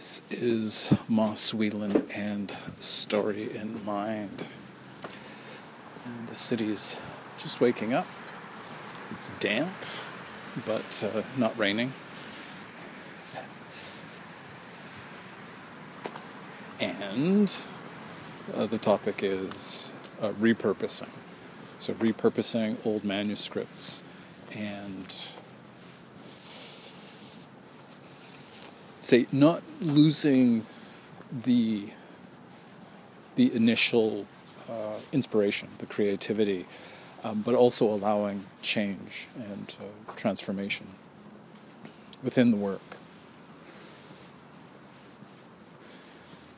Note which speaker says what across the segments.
Speaker 1: This is Moss Whelan and Story in Mind. And the city's just waking up. It's damp, but uh, not raining. And uh, the topic is uh, repurposing. So, repurposing old manuscripts and say not losing the the initial uh, inspiration, the creativity, um, but also allowing change and uh, transformation within the work.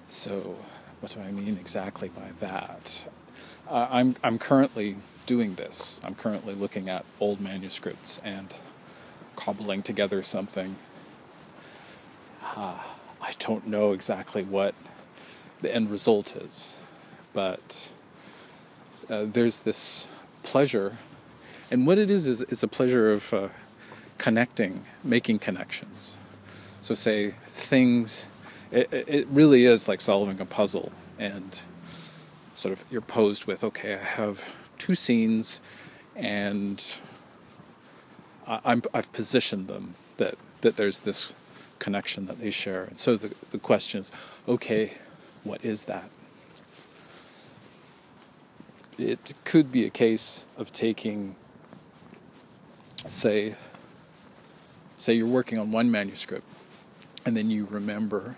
Speaker 1: So, what do I mean exactly by that? Uh, I'm I'm currently doing this. I'm currently looking at old manuscripts and cobbling together something uh, I don't know exactly what the end result is, but uh, there's this pleasure, and what it is is it's a pleasure of uh, connecting, making connections. So, say things, it, it really is like solving a puzzle, and sort of you're posed with, okay, I have two scenes, and I, have positioned them that that there's this connection that they share. And so the, the question is okay, what is that? It could be a case of taking, say, say you're working on one manuscript, and then you remember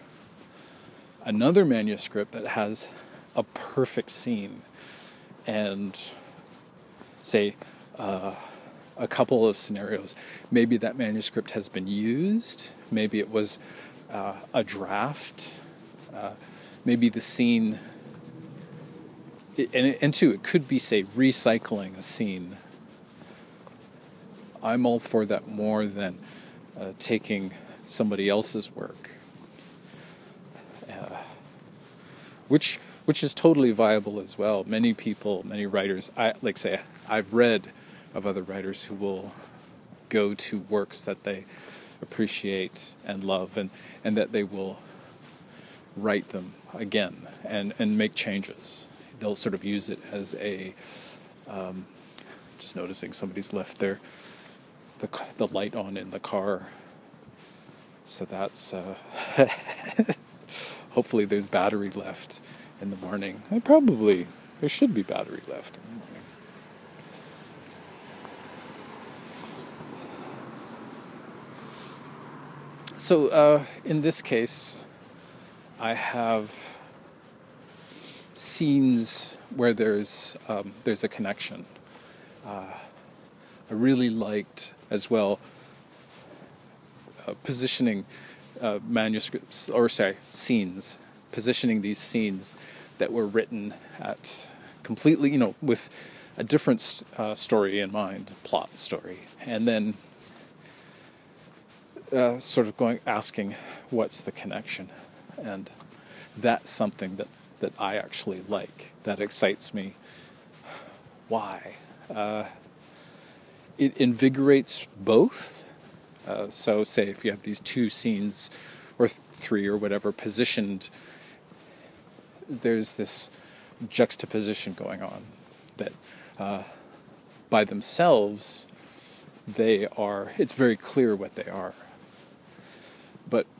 Speaker 1: another manuscript that has a perfect scene, and say, uh, a couple of scenarios. Maybe that manuscript has been used, maybe it was uh, a draft, uh, maybe the scene, and, and two, it could be, say, recycling a scene. I'm all for that more than uh, taking somebody else's work. Uh, which which is totally viable as well. Many people, many writers, I like say I've read of other writers who will go to works that they appreciate and love and, and that they will write them again and, and make changes. They'll sort of use it as a um, just noticing somebody's left their the, the light on in the car. So that's uh, hopefully there's battery left in the morning. And probably there should be battery left in the morning. So uh, in this case, I have scenes where there's um, there's a connection. Uh, I really liked as well uh, positioning uh, manuscripts or sorry scenes, positioning these scenes that were written at completely you know with a different uh, story in mind, plot story, and then uh, sort of going asking what's the connection? And that's something that that I actually like that excites me. Why? Uh, it invigorates both. Uh, so say if you have these two scenes or th- three or whatever positioned there's this juxtaposition going on that uh, by themselves they are it's very clear what they are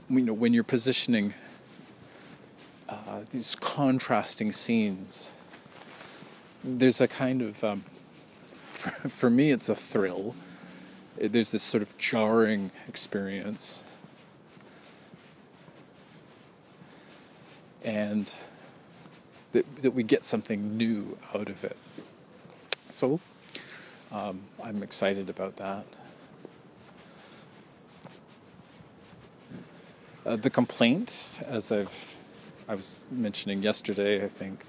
Speaker 1: you know, when you're positioning uh, these contrasting scenes, there's a kind of, um, for, for me, it's a thrill. There's this sort of jarring experience. And that, that we get something new out of it. So um, I'm excited about that. Uh, the complaint, as I've I was mentioning yesterday, I think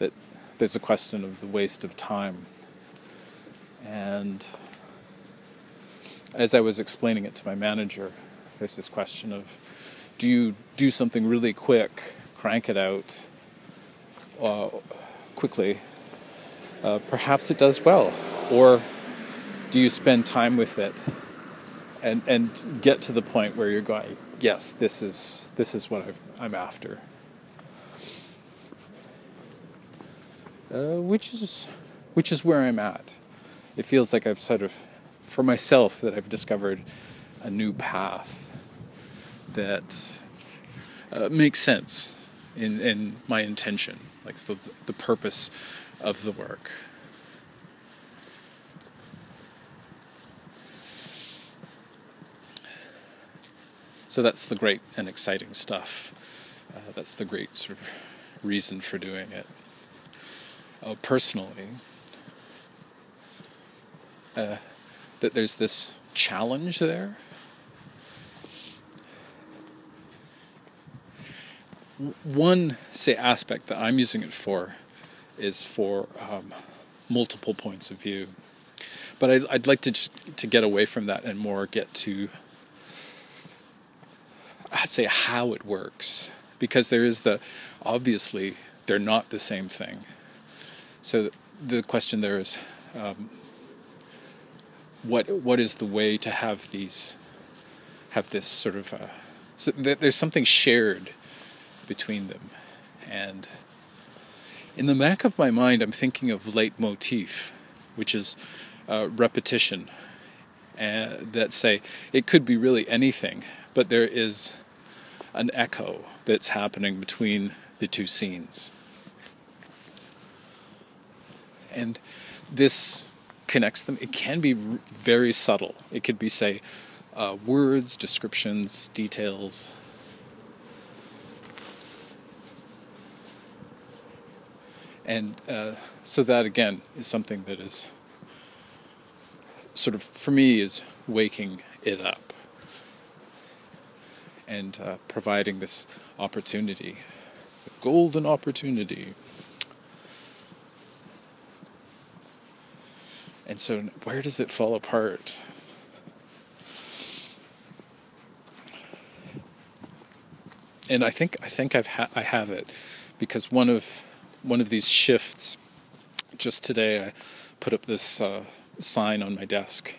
Speaker 1: that there's a question of the waste of time, and as I was explaining it to my manager, there's this question of do you do something really quick, crank it out uh, quickly? Uh, perhaps it does well, or do you spend time with it and and get to the point where you're going, yes, this is this is what I've, I'm after. Uh, which is which is where I'm at. It feels like I've sort of, for myself, that I've discovered a new path that uh, makes sense in in my intention, like the the purpose of the work. So that's the great and exciting stuff. Uh, that's the great sort of reason for doing it. Uh, personally, uh, that there's this challenge there. One, say, aspect that I'm using it for is for um, multiple points of view. But I'd, I'd like to just to get away from that and more get to say how it works because there is the obviously they're not the same thing. So the question there is, um, what what is the way to have these have this sort of uh, so th- there's something shared between them, and in the back of my mind, I'm thinking of leitmotif, which is uh, repetition. Uh, that say it could be really anything, but there is an echo that's happening between the two scenes. And this connects them. It can be very subtle. It could be, say, uh, words, descriptions, details. And uh, so that again is something that is sort of, for me, is waking it up and uh, providing this opportunity, a golden opportunity. And so, where does it fall apart? And I think I think I've ha- I have it because one of one of these shifts just today I put up this uh, sign on my desk.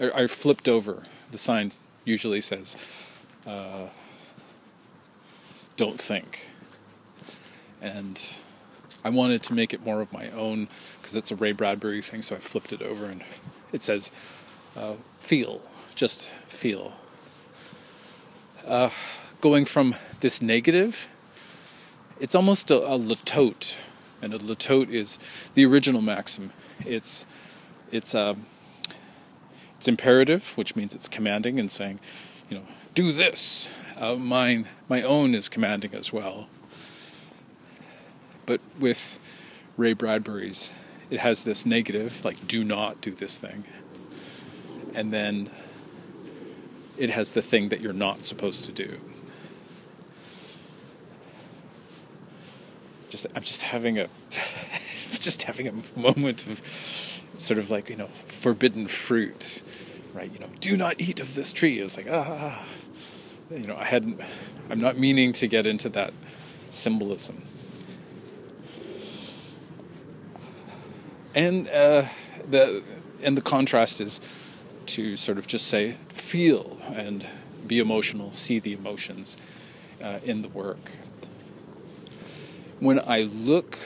Speaker 1: I, I flipped over. The sign usually says uh, don't think. And I wanted to make it more of my own because it's a Ray Bradbury thing, so I flipped it over and it says, uh, feel, just feel. Uh, going from this negative, it's almost a, a litote, and a litote is the original maxim. It's it's uh, it's imperative, which means it's commanding and saying, you know, do this. Uh, mine, my own is commanding as well. But with Ray Bradbury's, it has this negative, like, do not do this thing. And then it has the thing that you're not supposed to do. Just, I'm just having a, just having a moment of sort of like, you know, forbidden fruit, right? You know, do not eat of this tree. It was like, ah you know, I hadn't, I'm not meaning to get into that symbolism. And uh, the and the contrast is to sort of just say feel and be emotional, see the emotions uh, in the work. When I look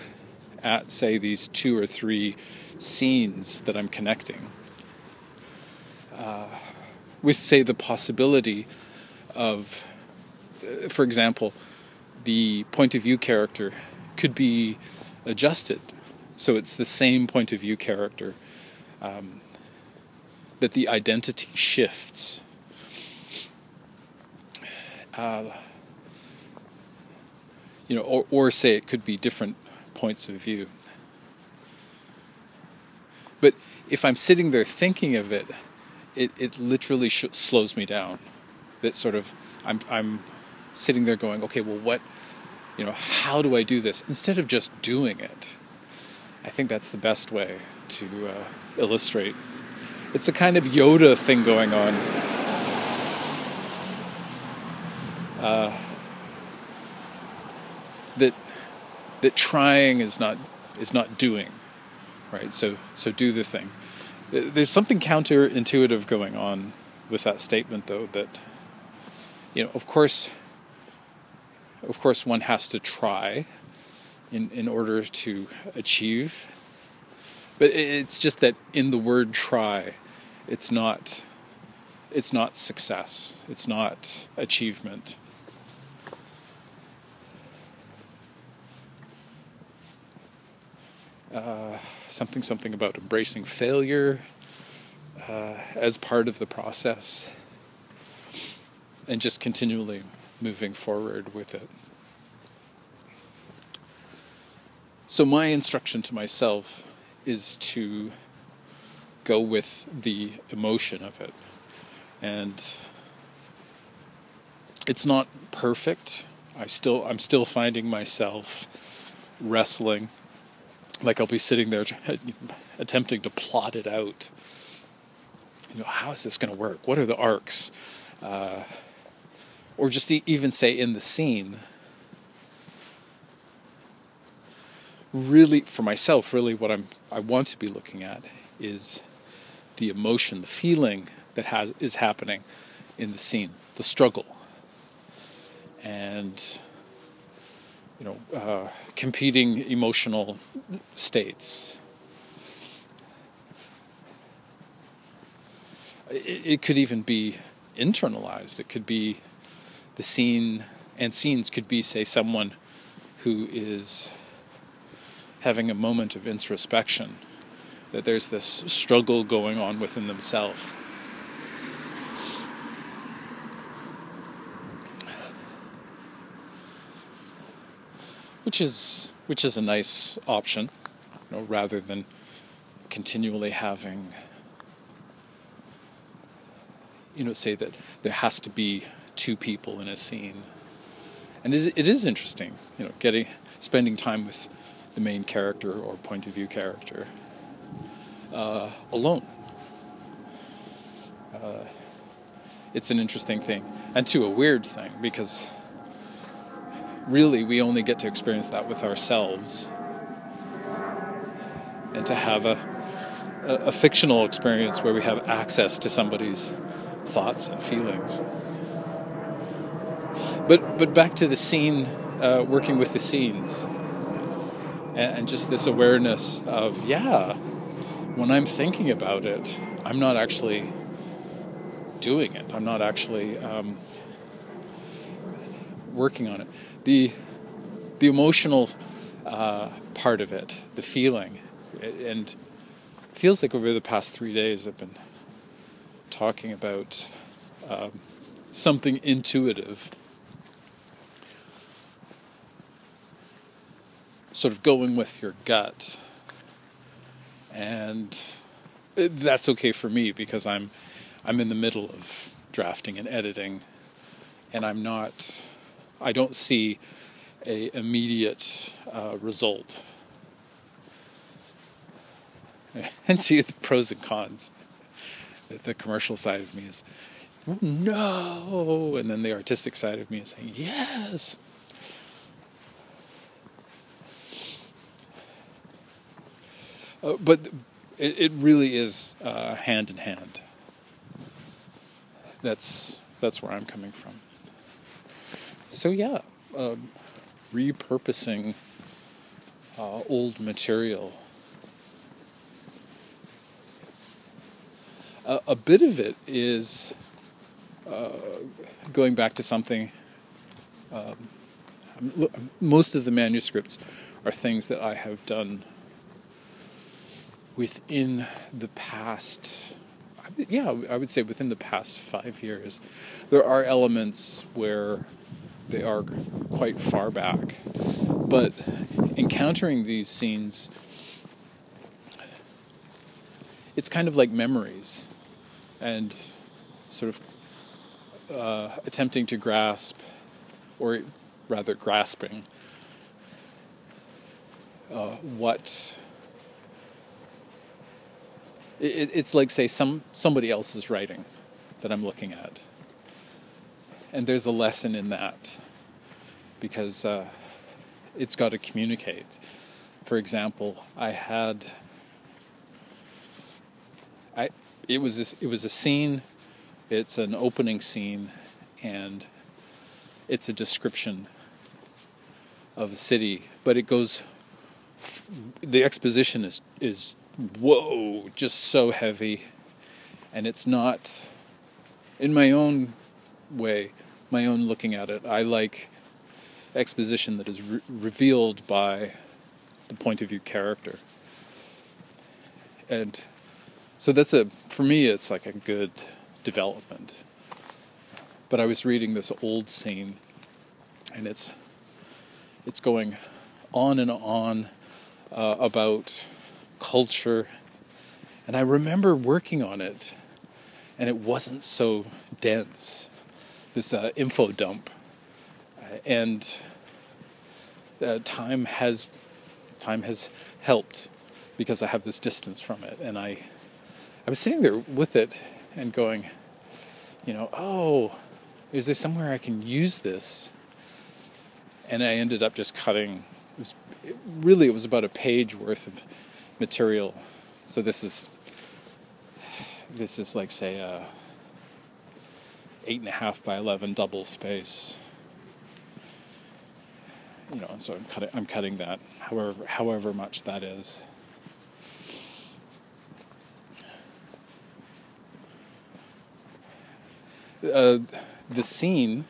Speaker 1: at say these two or three scenes that I'm connecting, uh, with say the possibility of, uh, for example, the point of view character could be adjusted so it's the same point of view character um, that the identity shifts. Uh, you know, or, or say it could be different points of view. But if I'm sitting there thinking of it, it, it literally sh- slows me down that sort of I'm I'm sitting there going, okay, well, what, you know, how do I do this instead of just doing it? I think that's the best way to uh, illustrate. It's a kind of Yoda thing going on. Uh, that that trying is not is not doing, right? So so do the thing. There's something counterintuitive going on with that statement though that you know of course of course one has to try in in order to achieve. But it's just that in the word try it's not it's not success. It's not achievement. Uh, something something about embracing failure uh, as part of the process and just continually moving forward with it. So, my instruction to myself is to go with the emotion of it. And it's not perfect. I still I'm still finding myself wrestling like I'll be sitting there attempting to plot it out you know, how is this going to work? What are the arcs? Uh, or just even say in the scene. Really, for myself, really, what I'm I want to be looking at is the emotion, the feeling that has is happening in the scene, the struggle, and you know, uh, competing emotional states it, it could even be internalized. It could be the scene, and scenes could be, say, someone who is having a moment of introspection, that there's this struggle going on within themselves. Which is which is a nice option, you know, rather than continually having you know, say that there has to be two people in a scene. And it, it is interesting, you know, getting spending time with the main character or point of view character uh, alone. Uh, it's an interesting thing, and to a weird thing because really we only get to experience that with ourselves, and to have a, a, a fictional experience where we have access to somebody's thoughts and feelings. But but back to the scene, uh, working with the scenes, and, and just this awareness of yeah, when I'm thinking about it, I'm not actually doing it. I'm not actually um, working on it. The the emotional uh, part of it, the feeling, and feels like over the past three days I've been talking about um, something intuitive. Sort of going with your gut. And that's okay for me because I'm I'm in the middle of drafting and editing and I'm not I don't see a immediate uh, result and see the pros and cons the commercial side of me is no, and then the artistic side of me is saying yes. Uh, but it, it, really is uh, hand in hand. That's that's where I'm coming from. So yeah, uh, repurposing uh, old material a, a bit of it is uh, going back to something. Um, most of the manuscripts are things that I have done within the past. Yeah, I would say within the past five years. There are elements where they are quite far back, but encountering these scenes, it's kind of like memories and sort of uh, attempting to grasp, or rather grasping, uh, what it, it's like, say, some somebody else's writing that I'm looking at, and there's a lesson in that because uh, it's got to communicate. For example, I had I it was this, it was a scene It's an opening scene, and it's a description of a city, but it goes. The exposition is is whoa, just so heavy, and it's not. In my own way, my own looking at it, I like exposition that is re- revealed by the point of view character. And so that's a, for me, it's like a good development. But I was reading this old scene, and it's, it's going on and on uh, about culture. And I remember working on it, and it wasn't so dense. This uh, info dump and uh, time has time has helped because I have this distance from it, and I I was sitting there with it and going, you know, oh, is there somewhere I can use this? And I ended up just cutting. It was it, really it was about a page worth of material. So this is this is like say a eight and a half by eleven double space you know, and so I'm cutting, I'm cutting that, however, however much that is. Uh, the scene,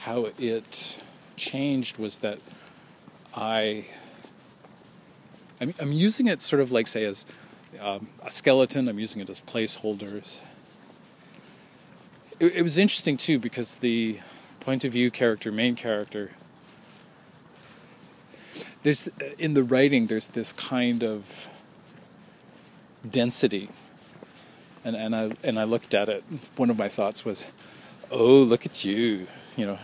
Speaker 1: how it changed was that I, I'm, I'm using it sort of like say as um, a skeleton. I'm using it as placeholders. It, it was interesting too because the point of view character, main character, there's in the writing there's this kind of density and and I and I looked at it one of my thoughts was oh look at you you know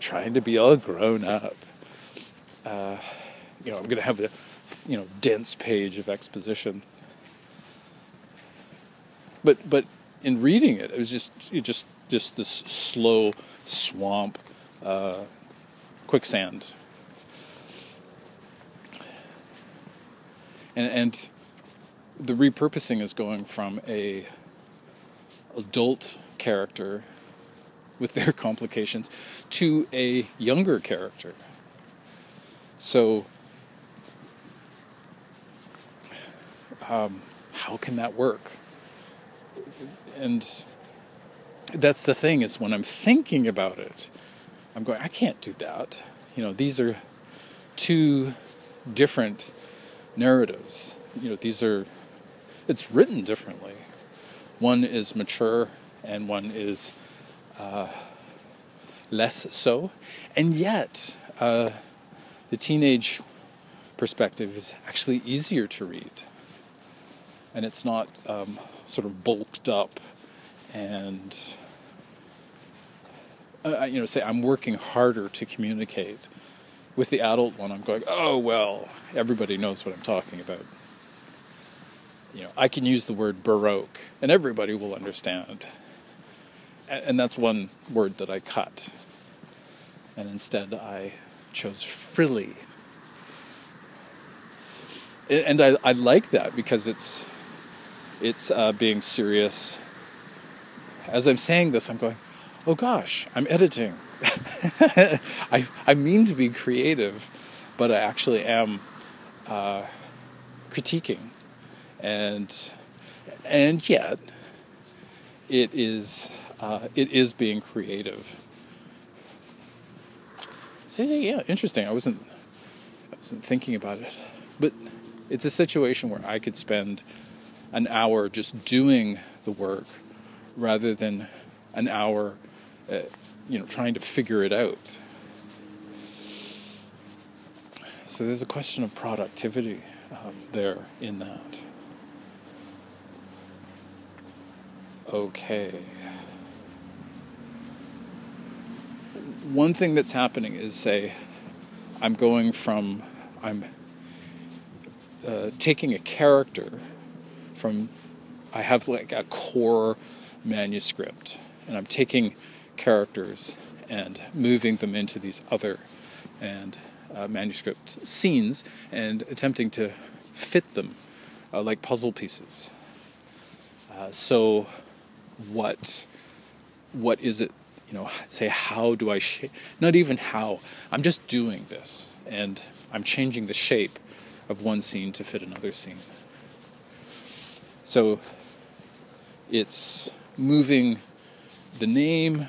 Speaker 1: trying to be all grown up uh, you know I'm to have a you know dense page of exposition but but in reading it it was just it just just this slow swamp uh, quicksand and and the repurposing is going from a adult character with their complications to a younger character. So, um, how can that work? And that's the thing is when I'm thinking about it, I'm going, I can't do that. You know, these are two different narratives. You know, these are, it's written differently. One is mature and one is uh, less so. And yet, uh, the teenage perspective is actually easier to read. And it's not um, sort of bulked up and, uh, you know, say I'm working harder to communicate with the adult one, I'm going, oh, well, everybody knows what I'm talking about. You know, I can use the word Baroque, and everybody will understand. And that's one word that I cut. And instead, I chose frilly. And I, I like that because it's it's uh, being serious. As I'm saying this, I'm going, oh gosh, I'm editing. I, I mean to be creative, but I actually am uh, critiquing. And, and yet, it is, uh, it is being creative. So, yeah, interesting. I wasn't, I wasn't thinking about it. But it's a situation where I could spend an hour just doing the work rather than an hour uh, you know, trying to figure it out. So there's a question of productivity um, there in that. Okay. One thing that's happening is, say, I'm going from, I'm uh, taking a character from, I have like a core manuscript, and I'm taking characters and moving them into these other and uh, manuscript scenes and attempting to fit them uh, like puzzle pieces. Uh, so, what what is it you know say how do i shape not even how i'm just doing this and i'm changing the shape of one scene to fit another scene so it's moving the name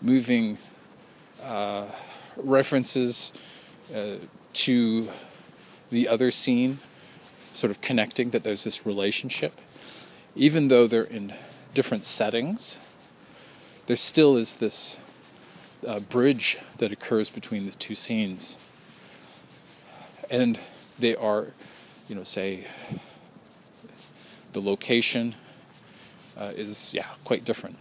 Speaker 1: moving uh, references uh, to the other scene sort of connecting that there's this relationship even though they're in different settings there still is this uh, bridge that occurs between the two scenes. And they are, you know, say, the location uh, is, yeah, quite different.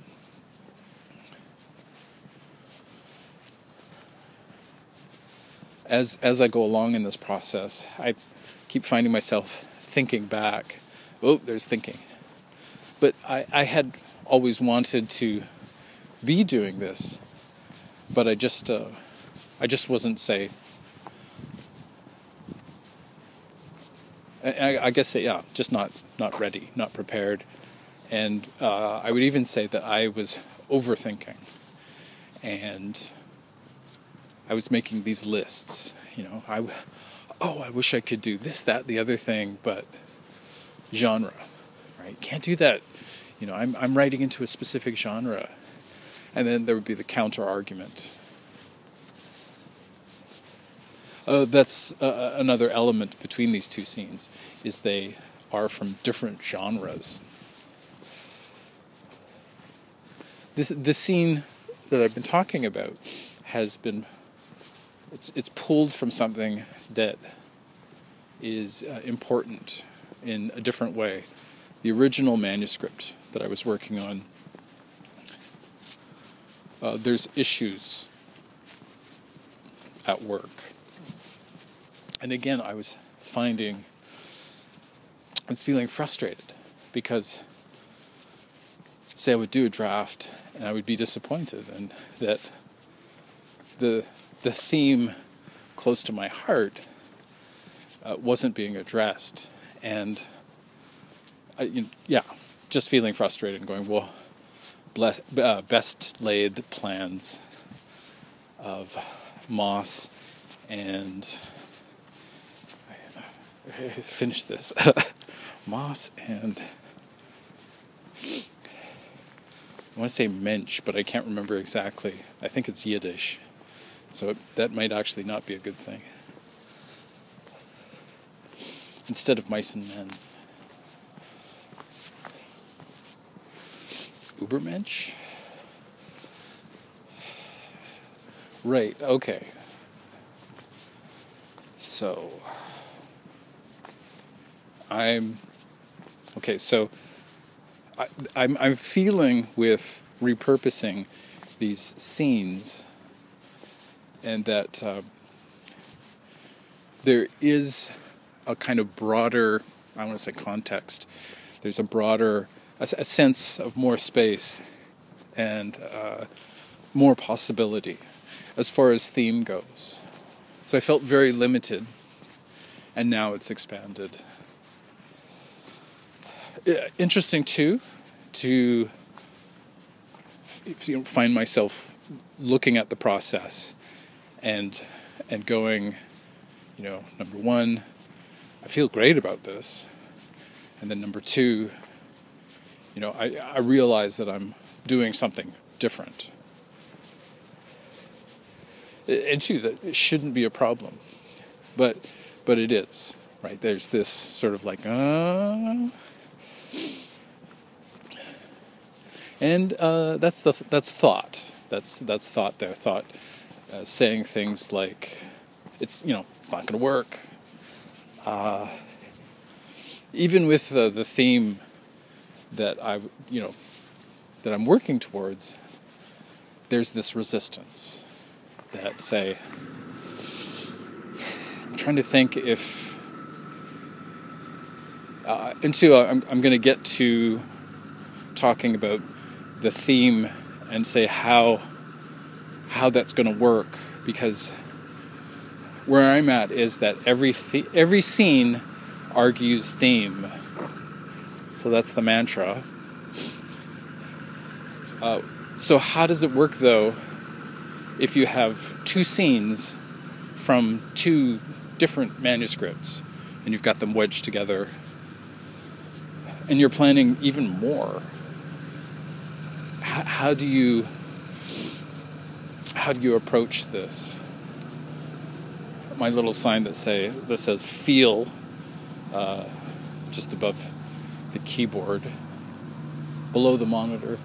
Speaker 1: As, as I go along in this process, I keep finding myself thinking back. Oh, there's thinking. But I, I had always wanted to be doing this, but I just uh, I just wasn't say. I, I guess yeah, just not not ready, not prepared, and uh, I would even say that I was overthinking, and I was making these lists. You know, I oh I wish I could do this, that, the other thing, but genre, right? Can't do that. You know, I'm I'm writing into a specific genre and then there would be the counter argument. Uh, that's uh, uh, another element between these two scenes is they are from different genres. This the scene that I've been talking about has been it's it's pulled from something that is uh, important in a different way. The original manuscript that I was working on uh, there's issues at work. And again, I was finding, I was feeling frustrated because, say, I would do a draft and I would be disappointed, and that the the theme close to my heart uh, wasn't being addressed, and I, you yeah, just feeling frustrated and going, well, bless, uh, best laid plans of moss and finish this moss and I want to say mensch, but I can't remember exactly. I think it's Yiddish, so that might actually not be a good thing. Instead of mice and men. Ubermensch? Right, okay. So, I'm. Okay, so I, I'm, I'm feeling with repurposing these scenes and that uh, there is a kind of broader, I want to say context, there's a broader a, a sense of more space and uh, more possibility as far as theme goes. So I felt very limited, and now it's expanded. Interesting too to find myself looking at the process and and going, you know, number one, I feel great about this, and then number two, you know, I, I realize that I'm doing something different. And two, that it shouldn't be a problem. But but it is, right? There's this sort of like, uh and uh, that's the that's thought. That's that's thought there. Thought uh, saying things like, "It's you know it's not going to work." Uh, even with the theme that I, you know, that I'm working towards, there's this resistance that say, I'm trying to think if, uh, into, uh, I'm, I'm going to get to talking about the theme and say how, how that's going to work because where I'm at is that every, the- every scene argues theme so that's the mantra. Uh, So, how does it work though if you have two scenes from two different manuscripts and you've got them wedged together and you're planning even more? How, how do you how do you approach this? My little sign that say that says "feel" uh, just above the keyboard, below the monitor.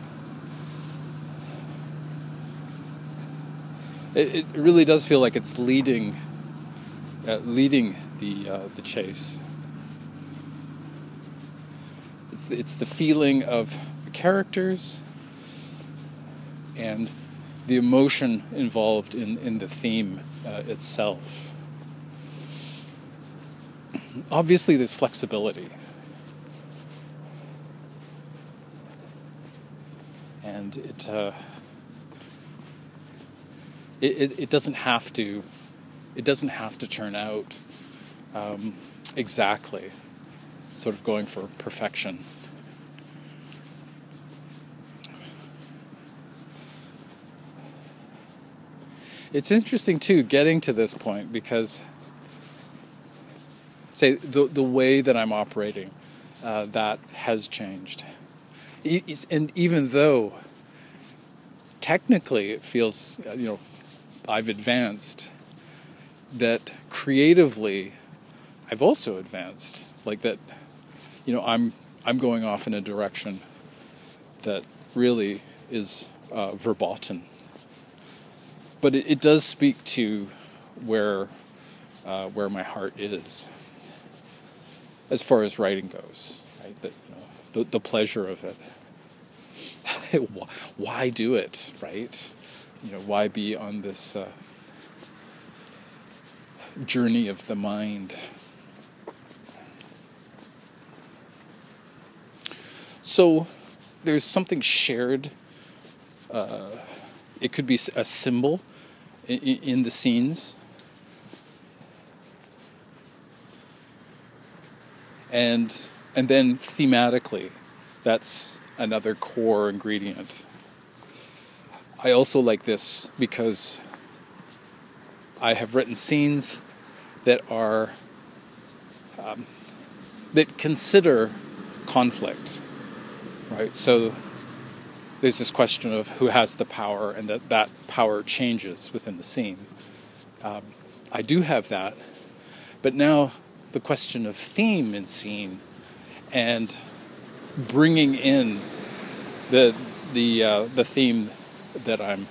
Speaker 1: It, it really does feel like it's leading, uh, leading the uh, the chase. It's it's the feeling of the characters and the emotion involved in, in the theme uh, itself. Obviously, there's flexibility. And it, uh, it, it, doesn't have to it doesn't have to turn out um, exactly sort of going for perfection. It's interesting too getting to this point because say the the way that I'm operating uh, that has changed, and even though technically it feels uh, you know I've advanced, that creatively I've also advanced like that you know I'm I'm going off in a direction that really is uh, verboten but it, it, does speak to where uh, where my heart is as far as writing goes. Right, that you know the the pleasure of it. why do it? Right, you know why be on this uh, journey of the mind. So there's something shared. Uh, it could be a symbol in, in the scenes. And and then thematically, that's another core ingredient. I also like this because I have written scenes that are um, that consider conflict, right? So there's this question of who has the power and that that power changes within the scene. Um, I do have that, but now the question of theme in scene and bringing in the the uh, the theme that I'm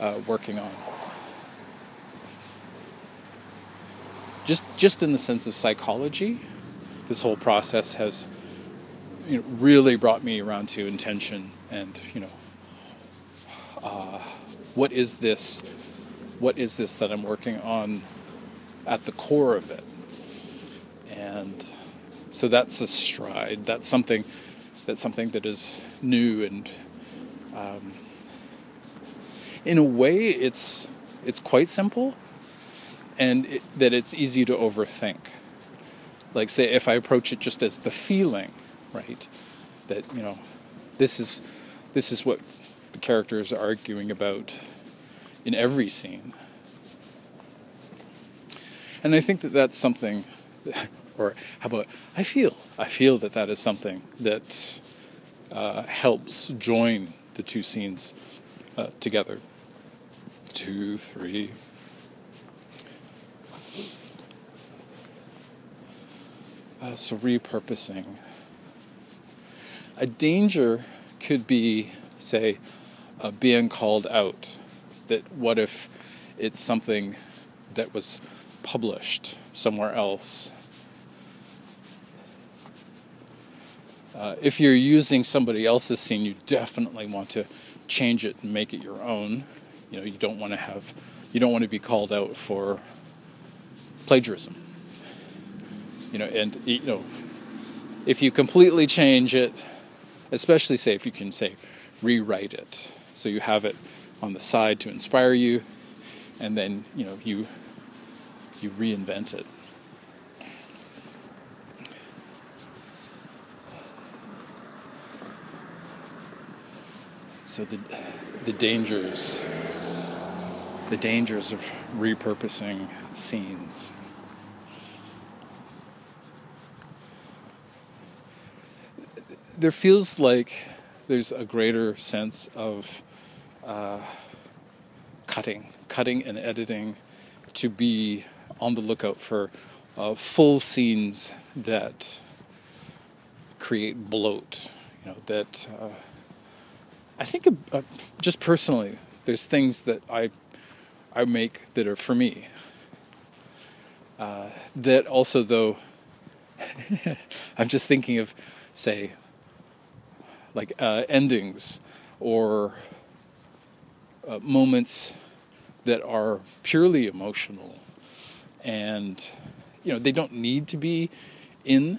Speaker 1: uh, working on. Just just in the sense of psychology, this whole process has you know, really brought me around to intention and you know uh, what is this what is this that i'm working on at the core of it? And so that's a stride. That's something that's something that is new and um, in a way it's it's quite simple and it, that it's easy to overthink. Like say if i approach it just as the feeling right that you know this is this is what the characters are arguing about in every scene. And I think that that's something, or how about, I feel, I feel that that is something that uh, helps join the two scenes uh, together. Two, three. Uh, so repurposing. A danger could be, say, uh, being called out. That what if it's something that was published somewhere else? Uh, if you're using somebody else's scene, you definitely want to change it and make it your own. You know, you don't want to have, you don't want to be called out for plagiarism. You know, and you know, if you completely change it, especially say if you can say rewrite it so you have it on the side to inspire you and then you know you you reinvent it so the the dangers the dangers of repurposing scenes. There feels like there's a greater sense of uh, cutting, cutting and editing to be on the lookout for uh, full scenes that create bloat. You know that uh, I think uh, just personally, there's things that I I make that are for me. Uh, that also, though, I'm just thinking of, say, like uh, endings or uh, moments that are purely emotional and you know they don't need to be in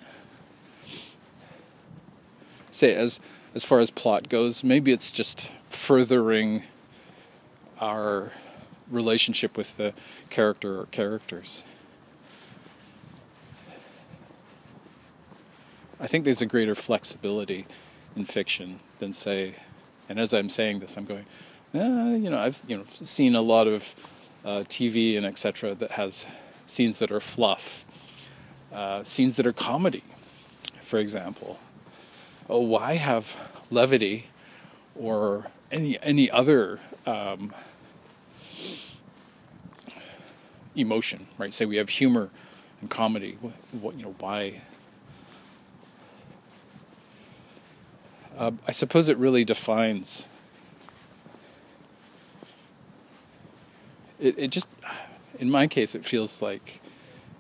Speaker 1: say as as far as plot goes maybe it's just furthering our relationship with the character or characters. I think there's a greater flexibility in fiction than say, and as I'm saying this, I'm going, eh, you know, I've you know seen a lot of uh, TV and etc. that has scenes that are fluff, uh, scenes that are comedy, for example. Oh, why have levity or any any other um, emotion, right? Say we have humor and comedy. What, what you know, why? Uh, I suppose it really defines. It, it just, in my case, it feels like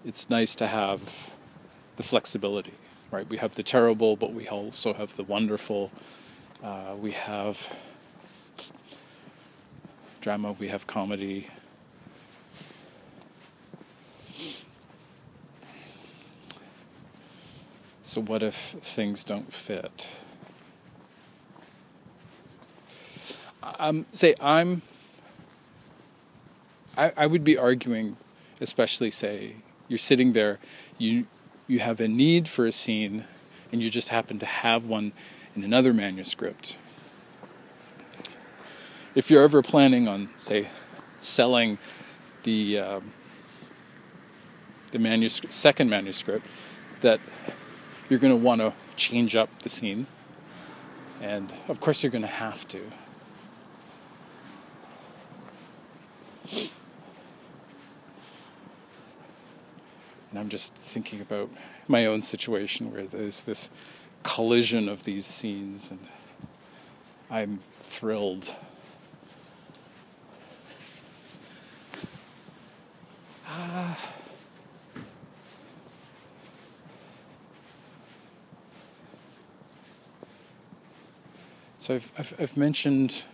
Speaker 1: it's nice to have the flexibility, right? We have the terrible, but we also have the wonderful. Uh, we have drama, we have comedy, So, what if things don't fit? Um, say, I'm. I, I would be arguing, especially say, you're sitting there, you, you have a need for a scene, and you just happen to have one in another manuscript. If you're ever planning on, say, selling the um, the manuscript, second manuscript, that you're going to want to change up the scene. And of course, you're going to have to. And I'm just thinking about my own situation where there's this collision of these scenes, and I'm thrilled. Ah. So I've, I've, I've mentioned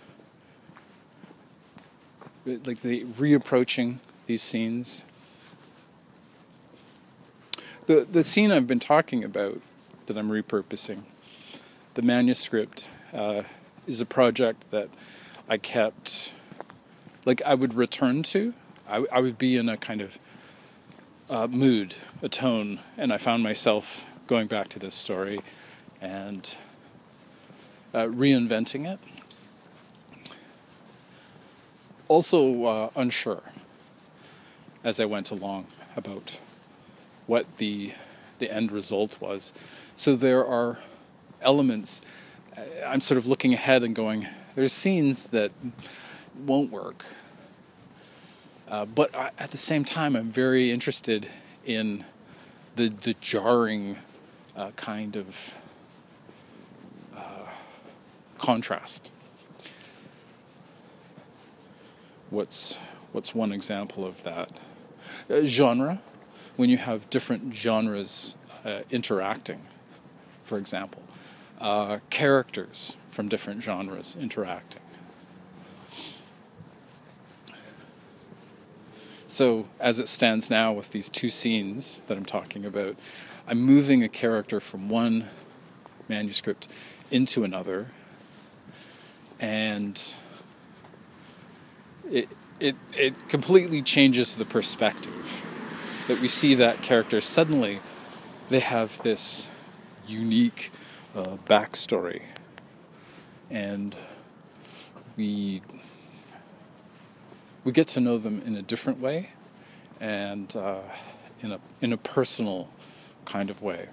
Speaker 1: like the reapproaching these scenes. The the scene I've been talking about that I'm repurposing, the manuscript, uh, is a project that I kept, like I would return to. I, I would be in a kind of uh, mood, a tone, and I found myself going back to this story and uh, reinventing it. Also, uh, unsure as I went along about what the the end result was. So there are elements. Uh, I'm sort of looking ahead and going. There's scenes that won't work, uh, but I, at the same time, I'm very interested in the the jarring uh, kind of contrast. What's what's one example of that? Uh, genre, when you have different genres uh, interacting, for example, uh, characters from different genres interacting. So, as it stands now with these two scenes that I'm talking about, I'm moving a character from one manuscript into another and it it it completely changes the perspective that we see that character suddenly they have this unique uh, backstory and we we get to know them in a different way, and uh, in a in a personal kind of way.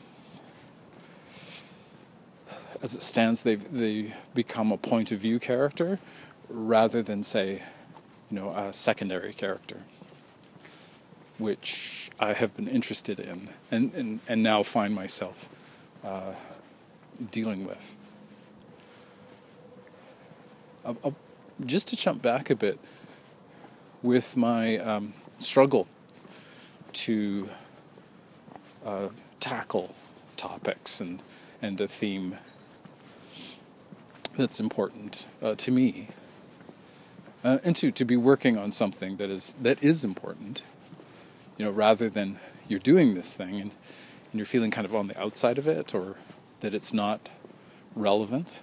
Speaker 1: As it stands, they they become a point of view character rather than say, you know, a secondary character, which I have been interested in and and, and now find myself uh, dealing with. I'll, I'll, just to jump back a bit with my um, struggle to uh, tackle topics and, and a theme that's important uh, to me. Uh, and to, to be working on something that is that is important, you know, rather than you're doing this thing and, and you're feeling kind of on the outside of it or that it's not relevant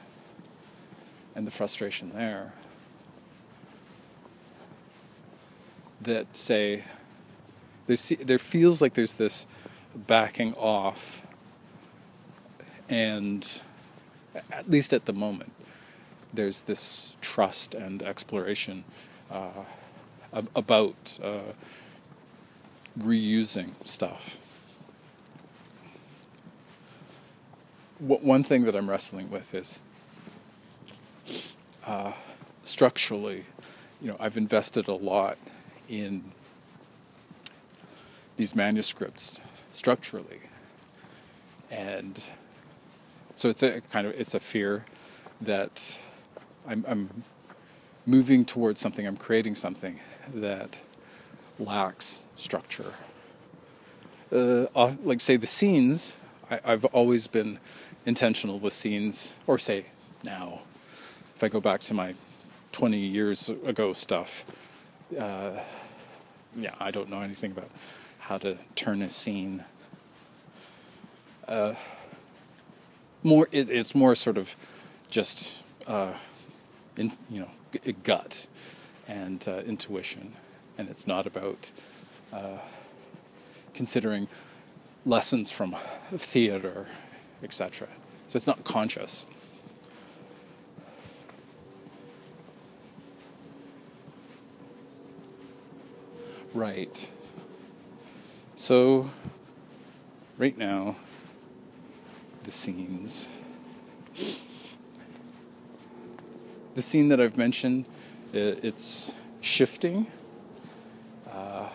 Speaker 1: and the frustration there. That say, there, there feels like there's this backing off, and at least at the moment, there's this trust and exploration uh, about uh, reusing stuff. One thing that I'm wrestling with is uh, structurally, you know, I've invested a lot in these manuscripts structurally, and so it's a kind of it's a fear that I'm, I'm moving towards something. I'm creating something that lacks structure. Uh, uh like say the scenes, I, I've always been intentional with scenes, or say now if I go back to my 20 years ago stuff, uh, yeah, I don't know anything about how to turn a scene. Uh, more, it, it's more sort of just, uh, in, you know, g- gut and uh, intuition, and it's not about uh, considering lessons from theater, etc. So it's not conscious. Right. So, right now, the scenes. The scene that I've mentioned, it's shifting. Uh,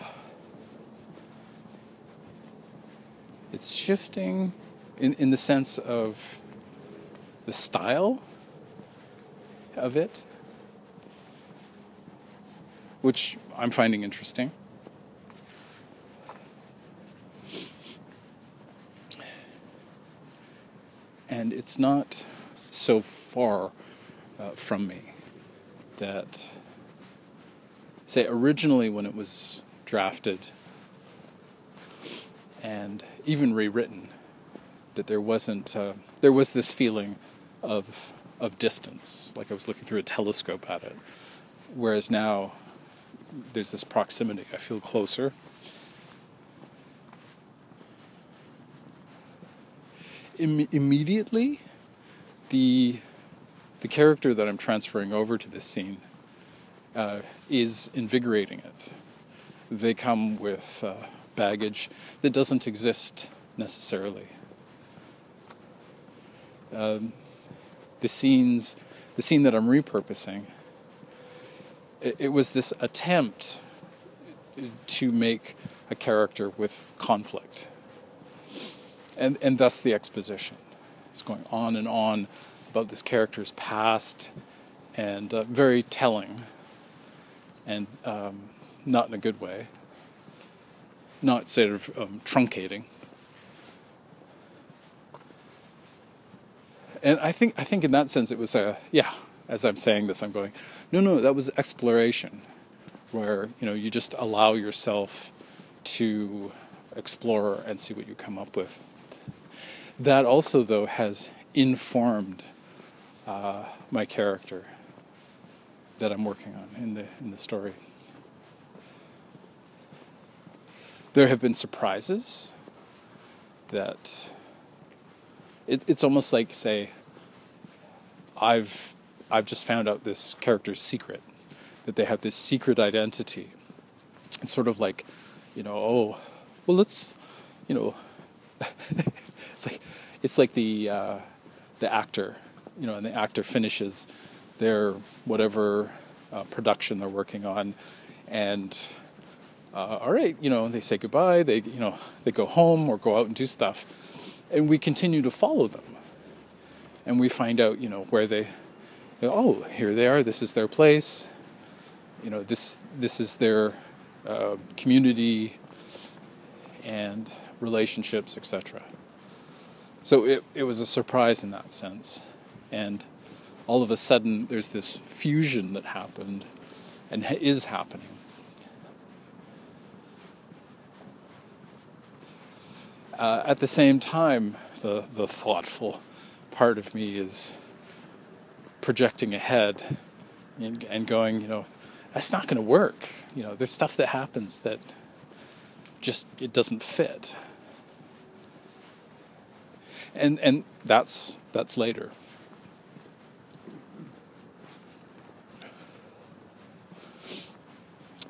Speaker 1: it's shifting in, in the sense of the style of it, which I'm finding interesting. and it's not so far uh, from me that say originally when it was drafted and even rewritten that there wasn't uh, there was this feeling of of distance like I was looking through a telescope at it. Whereas now there's this proximity. I feel closer. Im- immediately, the the character that I'm transferring over to this scene uh, is invigorating it. They come with uh, baggage that doesn't exist necessarily. Um, the scenes, the scene that I'm repurposing, it, it was this attempt to make a character with conflict and and thus the exposition. It's going on and on about this character's past, and uh, very telling, and um, not in a good way. Not sort of um, truncating. And I think I think in that sense it was a yeah. As I'm saying this, I'm going, no, no, that was exploration, where you know you just allow yourself to explore and see what you come up with that also, though, has informed uh, my character that I'm working on in the in the story. There have been surprises that it, it's almost like say I've I've just found out this character's secret, that they have this secret identity. It's sort of like, you know, oh, well, let's, you know, it's like it's like the uh, the actor, you know, and the actor finishes their whatever uh, production they're working on, and uh, all right, you know, they say goodbye. They, you know, they go home or go out and do stuff, and we continue to follow them, and we find out, you know, where they, oh, here they are. This is their place. You know, this this is their uh, community and relationships, etc. So it it was a surprise in that sense, and all of a sudden there's this fusion that happened and is happening Uh, at the same time, the, the thoughtful part of me is projecting ahead and, and going, you know, that's not going to work. You know, there's stuff that happens that just it doesn't fit. And and that's that's later.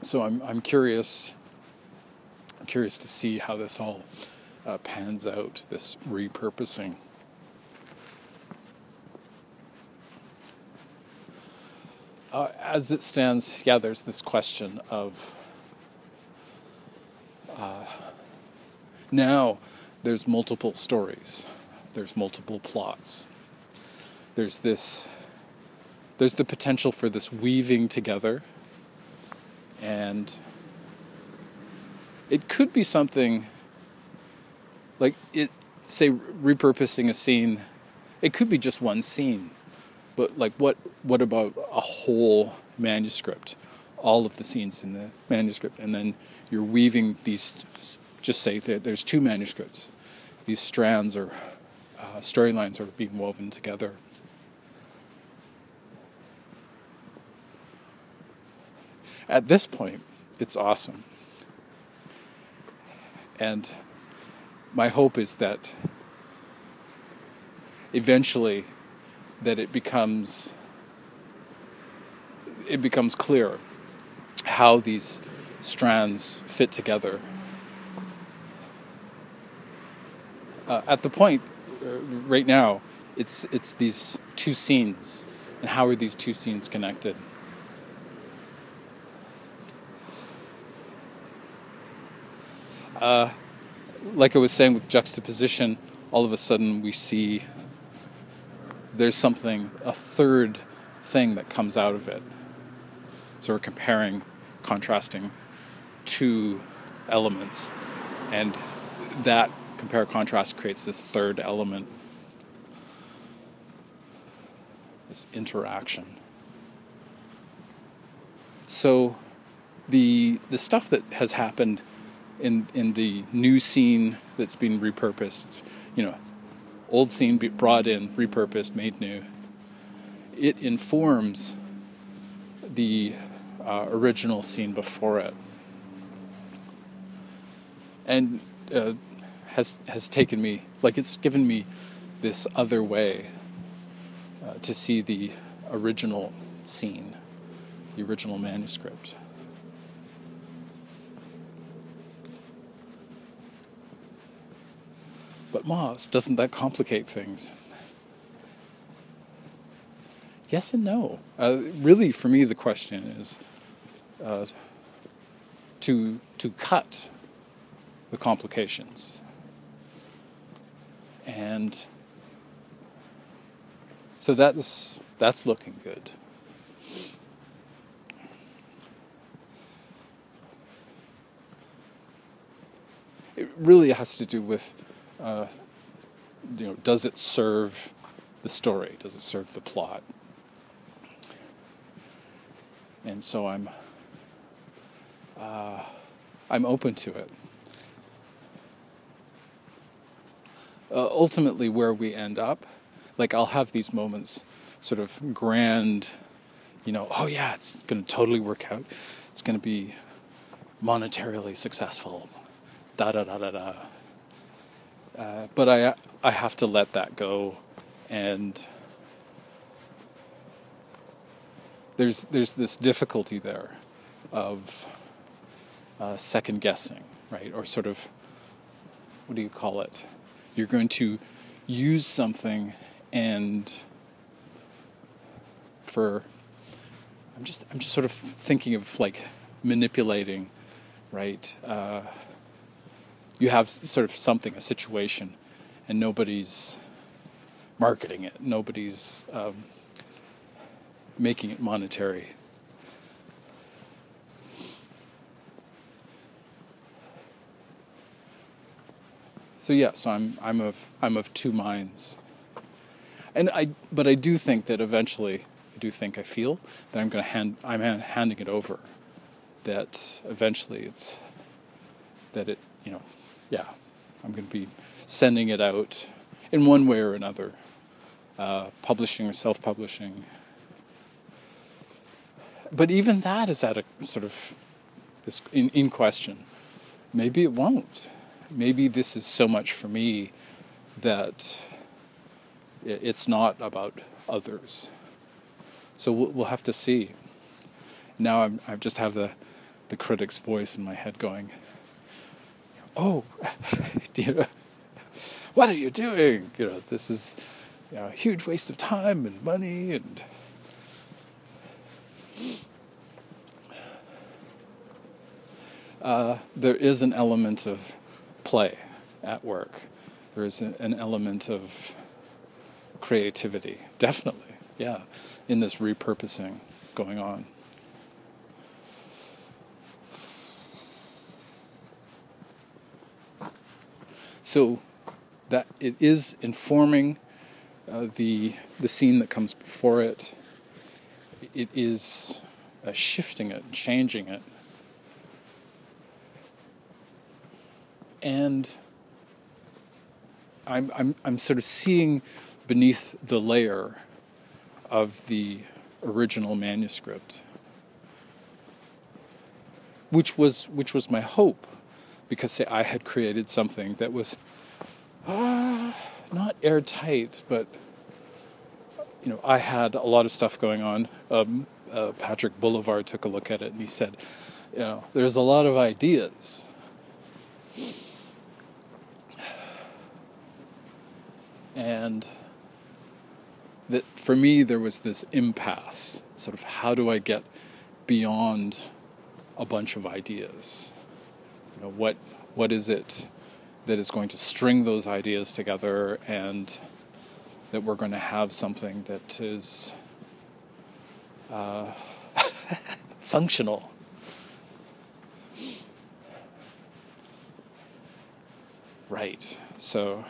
Speaker 1: So I'm I'm curious I'm curious to see how this all uh, pans out, this repurposing. Uh, as it stands, yeah, there's this question of uh, now there's multiple stories, there's multiple plots, there's this, there's the potential for this weaving together, and it could be something like it say repurposing a scene it could be just one scene but like what what about a whole manuscript? All of the scenes in the manuscript and then you're weaving these just say that there's two manuscripts. These strands or uh, storylines are being woven together at this point it's awesome and my hope is that eventually that it becomes it becomes clear how these strands fit together. Uh, at the point uh, right now, it's it's these two scenes, and how are these two scenes connected? Uh, like I was saying with juxtaposition, all of a sudden we see there's something, a third thing that comes out of it. So we're comparing, contrasting two elements, and that compare contrast creates this third element, this interaction. So the the stuff that has happened in in the new scene that's being repurposed. It's, you know, old scene brought in, repurposed, made new. It informs the uh, original scene before it, and uh, has has taken me like it's given me this other way uh, to see the original scene, the original manuscript. Moss, doesn't that complicate things? Yes and no. Uh, really, for me, the question is uh, to to cut the complications, and so that's that's looking good. It really has to do with uh, you know, does it serve the story? Does it serve the plot? And so I'm, uh, I'm open to it. Uh, ultimately, where we end up, like I'll have these moments, sort of grand, you know, oh yeah, it's going to totally work out. It's going to be monetarily successful. Da da da da da uh, but I I have to let that go, and there's there's this difficulty there of uh, second guessing, right? Or sort of what do you call it? You're going to use something and for I'm just I'm just sort of thinking of like manipulating, right? Uh, you have sort of something, a situation, and nobody's marketing it. Nobody's um, making it monetary. So yeah, so I'm I'm of I'm of two minds. And I but I do think that eventually I do think I feel that I'm going to hand I'm handing it over. That eventually it's that it you know yeah I'm going to be sending it out in one way or another, uh, publishing or self-publishing. But even that is at a sort of this in, in question. Maybe it won't. Maybe this is so much for me that it's not about others. So we'll, we'll have to see. Now I'm, I just have the, the critic's voice in my head going, "Oh, you know, what are you doing? You know, this is you know, a huge waste of time and money and." Uh, there is an element of play at work. There is an element of creativity, definitely, yeah in this repurposing going on. So that it is informing uh, the the scene that comes before it. It is uh, shifting it, changing it, and I'm I'm I'm sort of seeing beneath the layer of the original manuscript, which was which was my hope, because say I had created something that was uh, not airtight, but you know I had a lot of stuff going on. Um, uh, Patrick Boulevard took a look at it and he said, you know, there's a lot of ideas. And that for me there was this impasse sort of how do i get beyond a bunch of ideas you know what what is it that is going to string those ideas together and that we're going to have something that is uh, functional? Right. So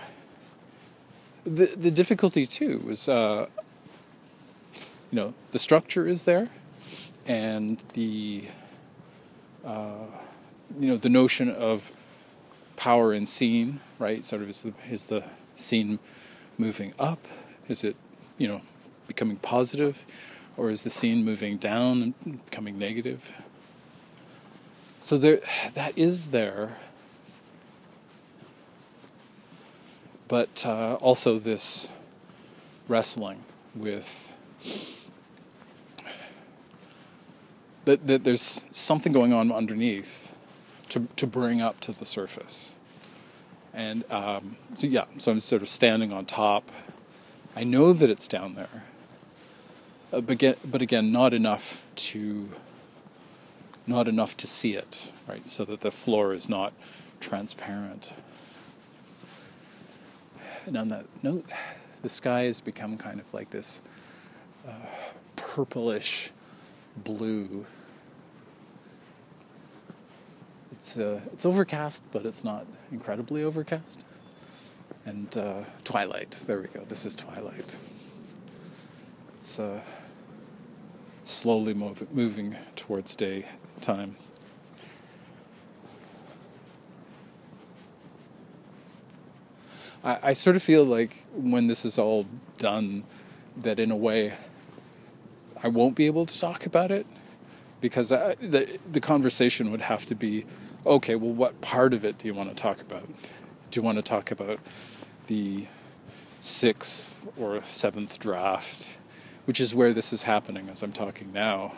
Speaker 1: the the difficulty too was uh, you know the structure is there and the uh, you know the notion of power in scene right? Sort of is the is the scene moving up? Is it you know becoming positive? Or is the scene moving down and becoming negative? So there that is there. But uh, also this wrestling with that, that there's something going on underneath to to bring up to the surface. And um, so yeah, so I'm sort of standing on top. I know that it's down there, uh, but, get, but again, not enough to not enough to see it, right? So that the floor is not transparent. And on that note, the sky has become kind of like this uh, purplish blue. It's uh, it's overcast, but it's not incredibly overcast. And uh, twilight. There we go. This is twilight. It's uh, slowly move, moving towards daytime. I, I sort of feel like when this is all done, that in a way, I won't be able to talk about it because I, the the conversation would have to be, okay, well, what part of it do you want to talk about? Do you want to talk about the sixth or seventh draft, which is where this is happening as I'm talking now.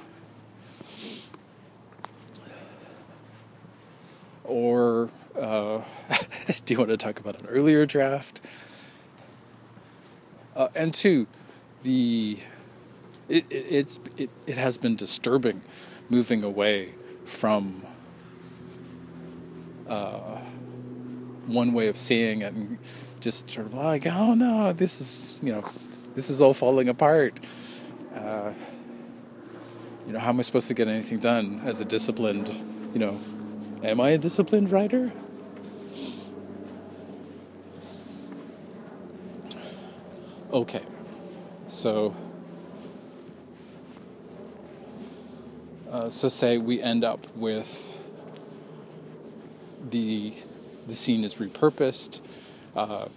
Speaker 1: Or uh, do you want to talk about an earlier draft? Uh, and two, the it, it, it's it, it has been disturbing moving away from uh, one way of seeing it and just sort of like oh no this is you know this is all falling apart. Uh, you know how am I supposed to get anything done as a disciplined you know am I a disciplined writer? Okay so Uh, so say we end up with the the scene is repurposed. Uh,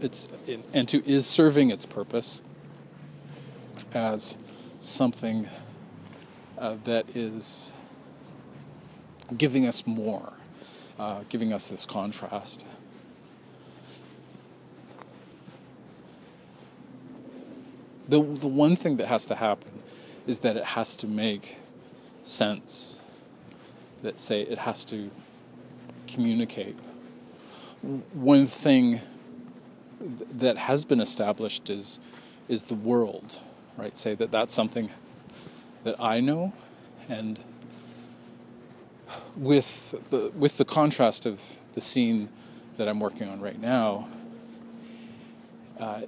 Speaker 1: it's and to is serving its purpose as something uh, that is giving us more, uh, giving us this contrast. The, the one thing that has to happen is that it has to make sense that say it has to communicate. One thing that has been established is is the world, right? Say that that's something that I know, and with the with the contrast of the scene that I'm working on right now, uh,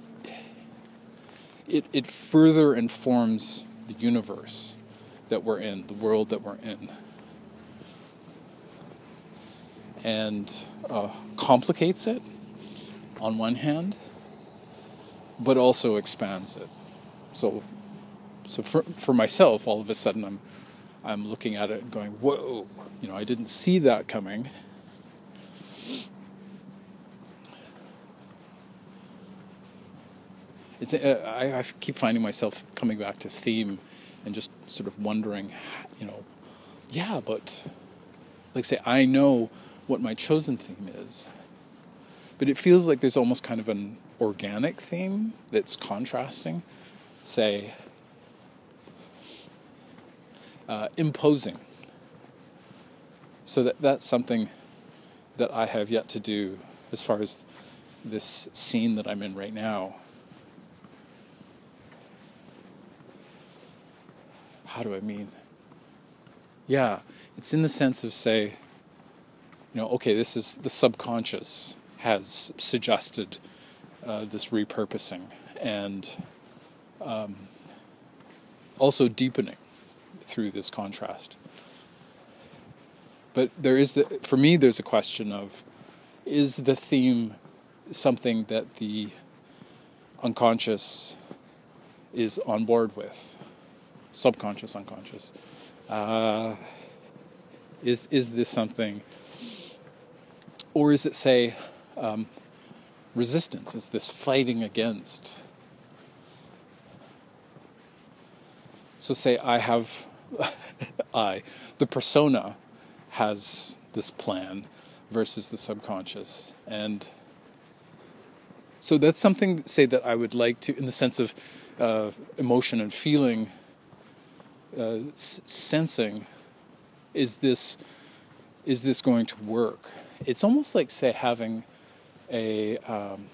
Speaker 1: it it further informs the universe that we're in, the world that we're in. And uh, complicates it on one hand, but also expands it. So, so for, for myself, all of a sudden I'm, I'm looking at it and going, whoa, you know, I didn't see that coming. It's, uh, I, I keep finding myself coming back to theme and just sort of wondering, you know, yeah, but like say I know what my chosen theme is, but it feels like there's almost kind of an organic theme that's contrasting, say, uh, imposing. So that that's something that I have yet to do as far as this scene that I'm in right now. how do I mean? Yeah, it's in the sense of say, you know, okay, this is the subconscious has suggested uh, this repurposing and um, also deepening through this contrast. But there is, the, for me, there's a question of is the theme something that the unconscious is on board with? subconscious, unconscious. Uh, is is this something, or is it say um, resistance? Is this fighting against? So say I have, I the persona has this plan versus the subconscious and so that's something say that I would like to in the sense of uh, emotion and feeling uh, s- sensing is this is this going to work it's almost like say having a um,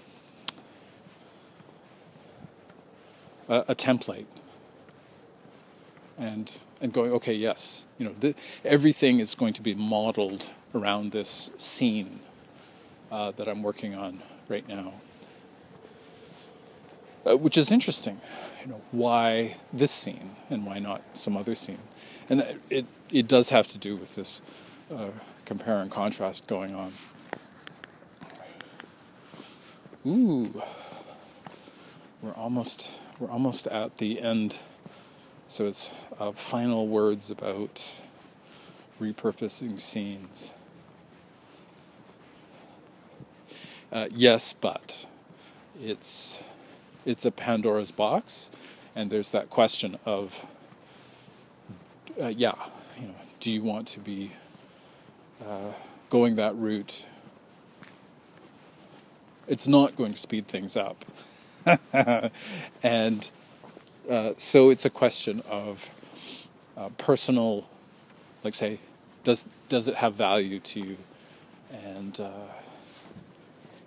Speaker 1: a, a, template and and going okay yes you know th- everything is going to be modeled around this scene uh, that I'm working on right now uh, which is interesting you know, why this scene and why not some other scene? And it it does have to do with this uh, compare and contrast going on. Ooh, we're almost we're almost at the end. So it's uh, final words about repurposing scenes. Uh, yes, but it's it's a Pandora's box, and there's that question of, uh, yeah, you know, do you want to be uh, going that route? It's not going to speed things up, and Uh, so it's a question of uh, personal, like say, does does it have value to you, and uh,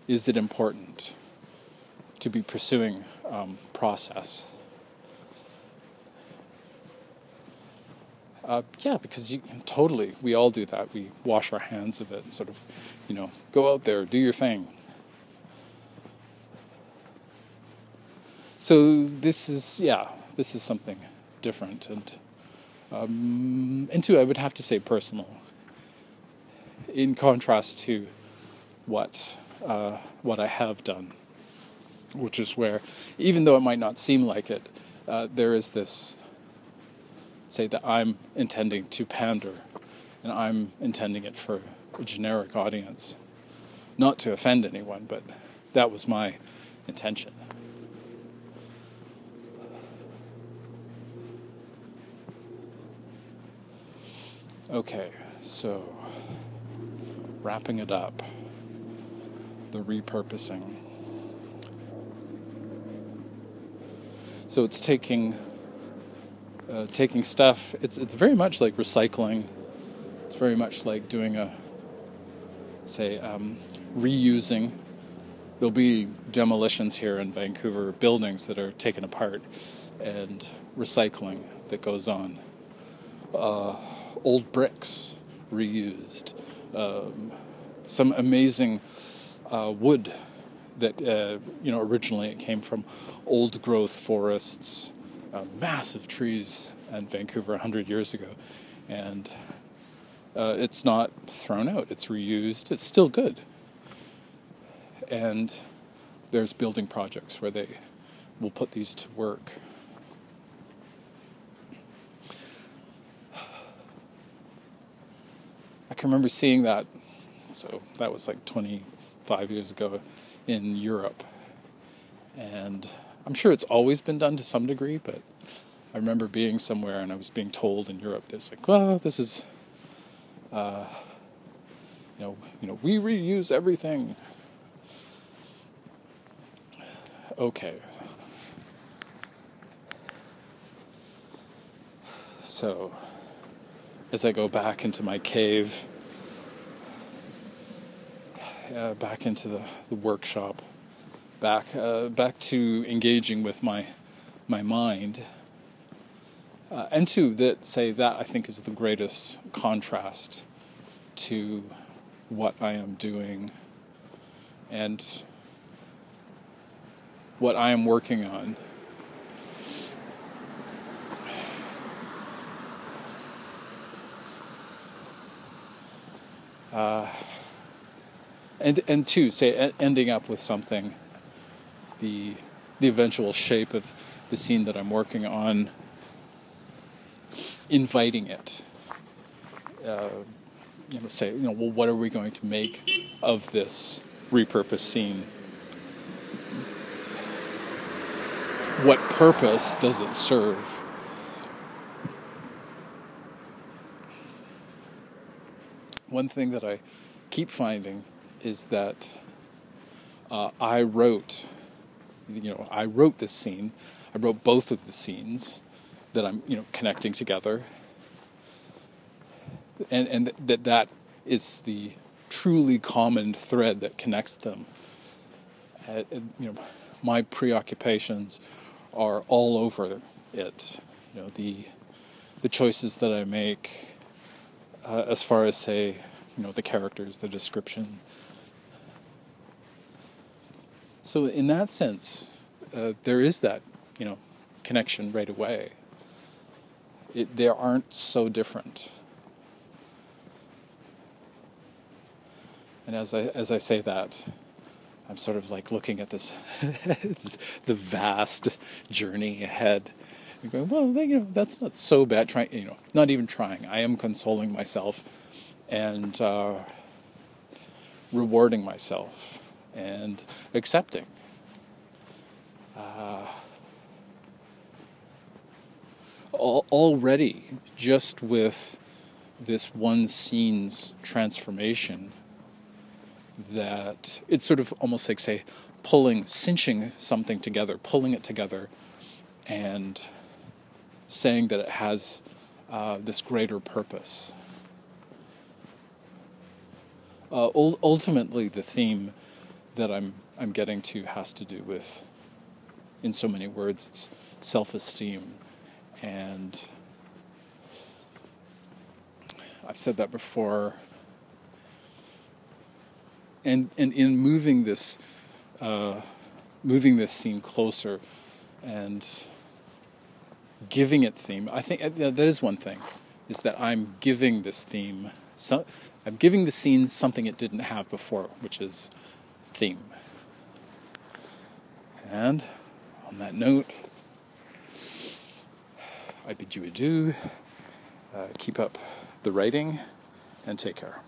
Speaker 1: is it important to be pursuing um, process? Uh, yeah, because you totally, we all do that. We wash our hands of it and sort of, you know, go out there, do your thing. So this is, yeah, this is something different and, um, and two, I would have to say personal. In contrast to what uh, what I have done, which is where, even though it might not seem like it, uh, there is this say that I'm intending to pander and I'm intending it for a generic audience. Not to offend anyone, but that was my intention. Okay, so wrapping it up, the repurposing. So it's taking uh, taking stuff. It's it's very much like recycling. It's very much like doing a say um, reusing. There'll be demolitions here in Vancouver, buildings that are taken apart, and recycling that goes on. Uh, old bricks reused. Um, some amazing uh, wood that uh, you know originally it came from old growth forests uh, massive trees in Vancouver 100 years ago. And uh, it's not thrown out, it's reused, it's still good. And there's building projects where they will put these to work. I can remember seeing that, so that was like 25 years ago in Europe. And I'm sure it's always been done to some degree, but I remember being somewhere and I was being told in Europe, there's like, well, this is, uh, you know, you know, we reuse everything. Okay. So, as I go back into my cave, uh, back into the, the workshop, back uh, back to engaging with my my mind. Uh, and two, that say that I think is the greatest contrast to what I am doing and what I am working on. Uh, and and two, say ending up with something the the eventual shape of the scene that I'm working on, inviting it. Uh, you know, say, you know, well, what are we going to make of this repurposed scene? What purpose does it serve? One thing that I keep finding is that uh, I wrote you know, I wrote this scene. I wrote both of the scenes that I'm, you know, connecting together. And and that that is the truly common thread that connects them. Uh, you know, my preoccupations are all over it. You know, the the choices that I make, uh, as far as say, you know, the characters, the description, so in that sense, uh, there is that you know connection right away. It, they aren't so different. And as I as I say that, I'm sort of like looking at this, the vast journey ahead, and going, well, you know, that's not so bad. Trying, you know, not even trying. I am consoling myself, and uh, rewarding myself and accepting. Uh, already, just with this one scene's transformation, that it's sort of almost like, say, pulling, cinching something together, pulling it together, and saying that it has uh, this greater purpose. Uh, ultimately, the theme that I'm I'm getting to has to do with, in so many words, it's self-esteem, and I've said that before. And and in moving this, uh, moving this scene closer, and giving it theme, I think that is one thing, is that I'm giving this theme. I'm giving the scene something it didn't have before, which is theme. And on that note, I bid you adieu. Uh, keep up the writing and take care.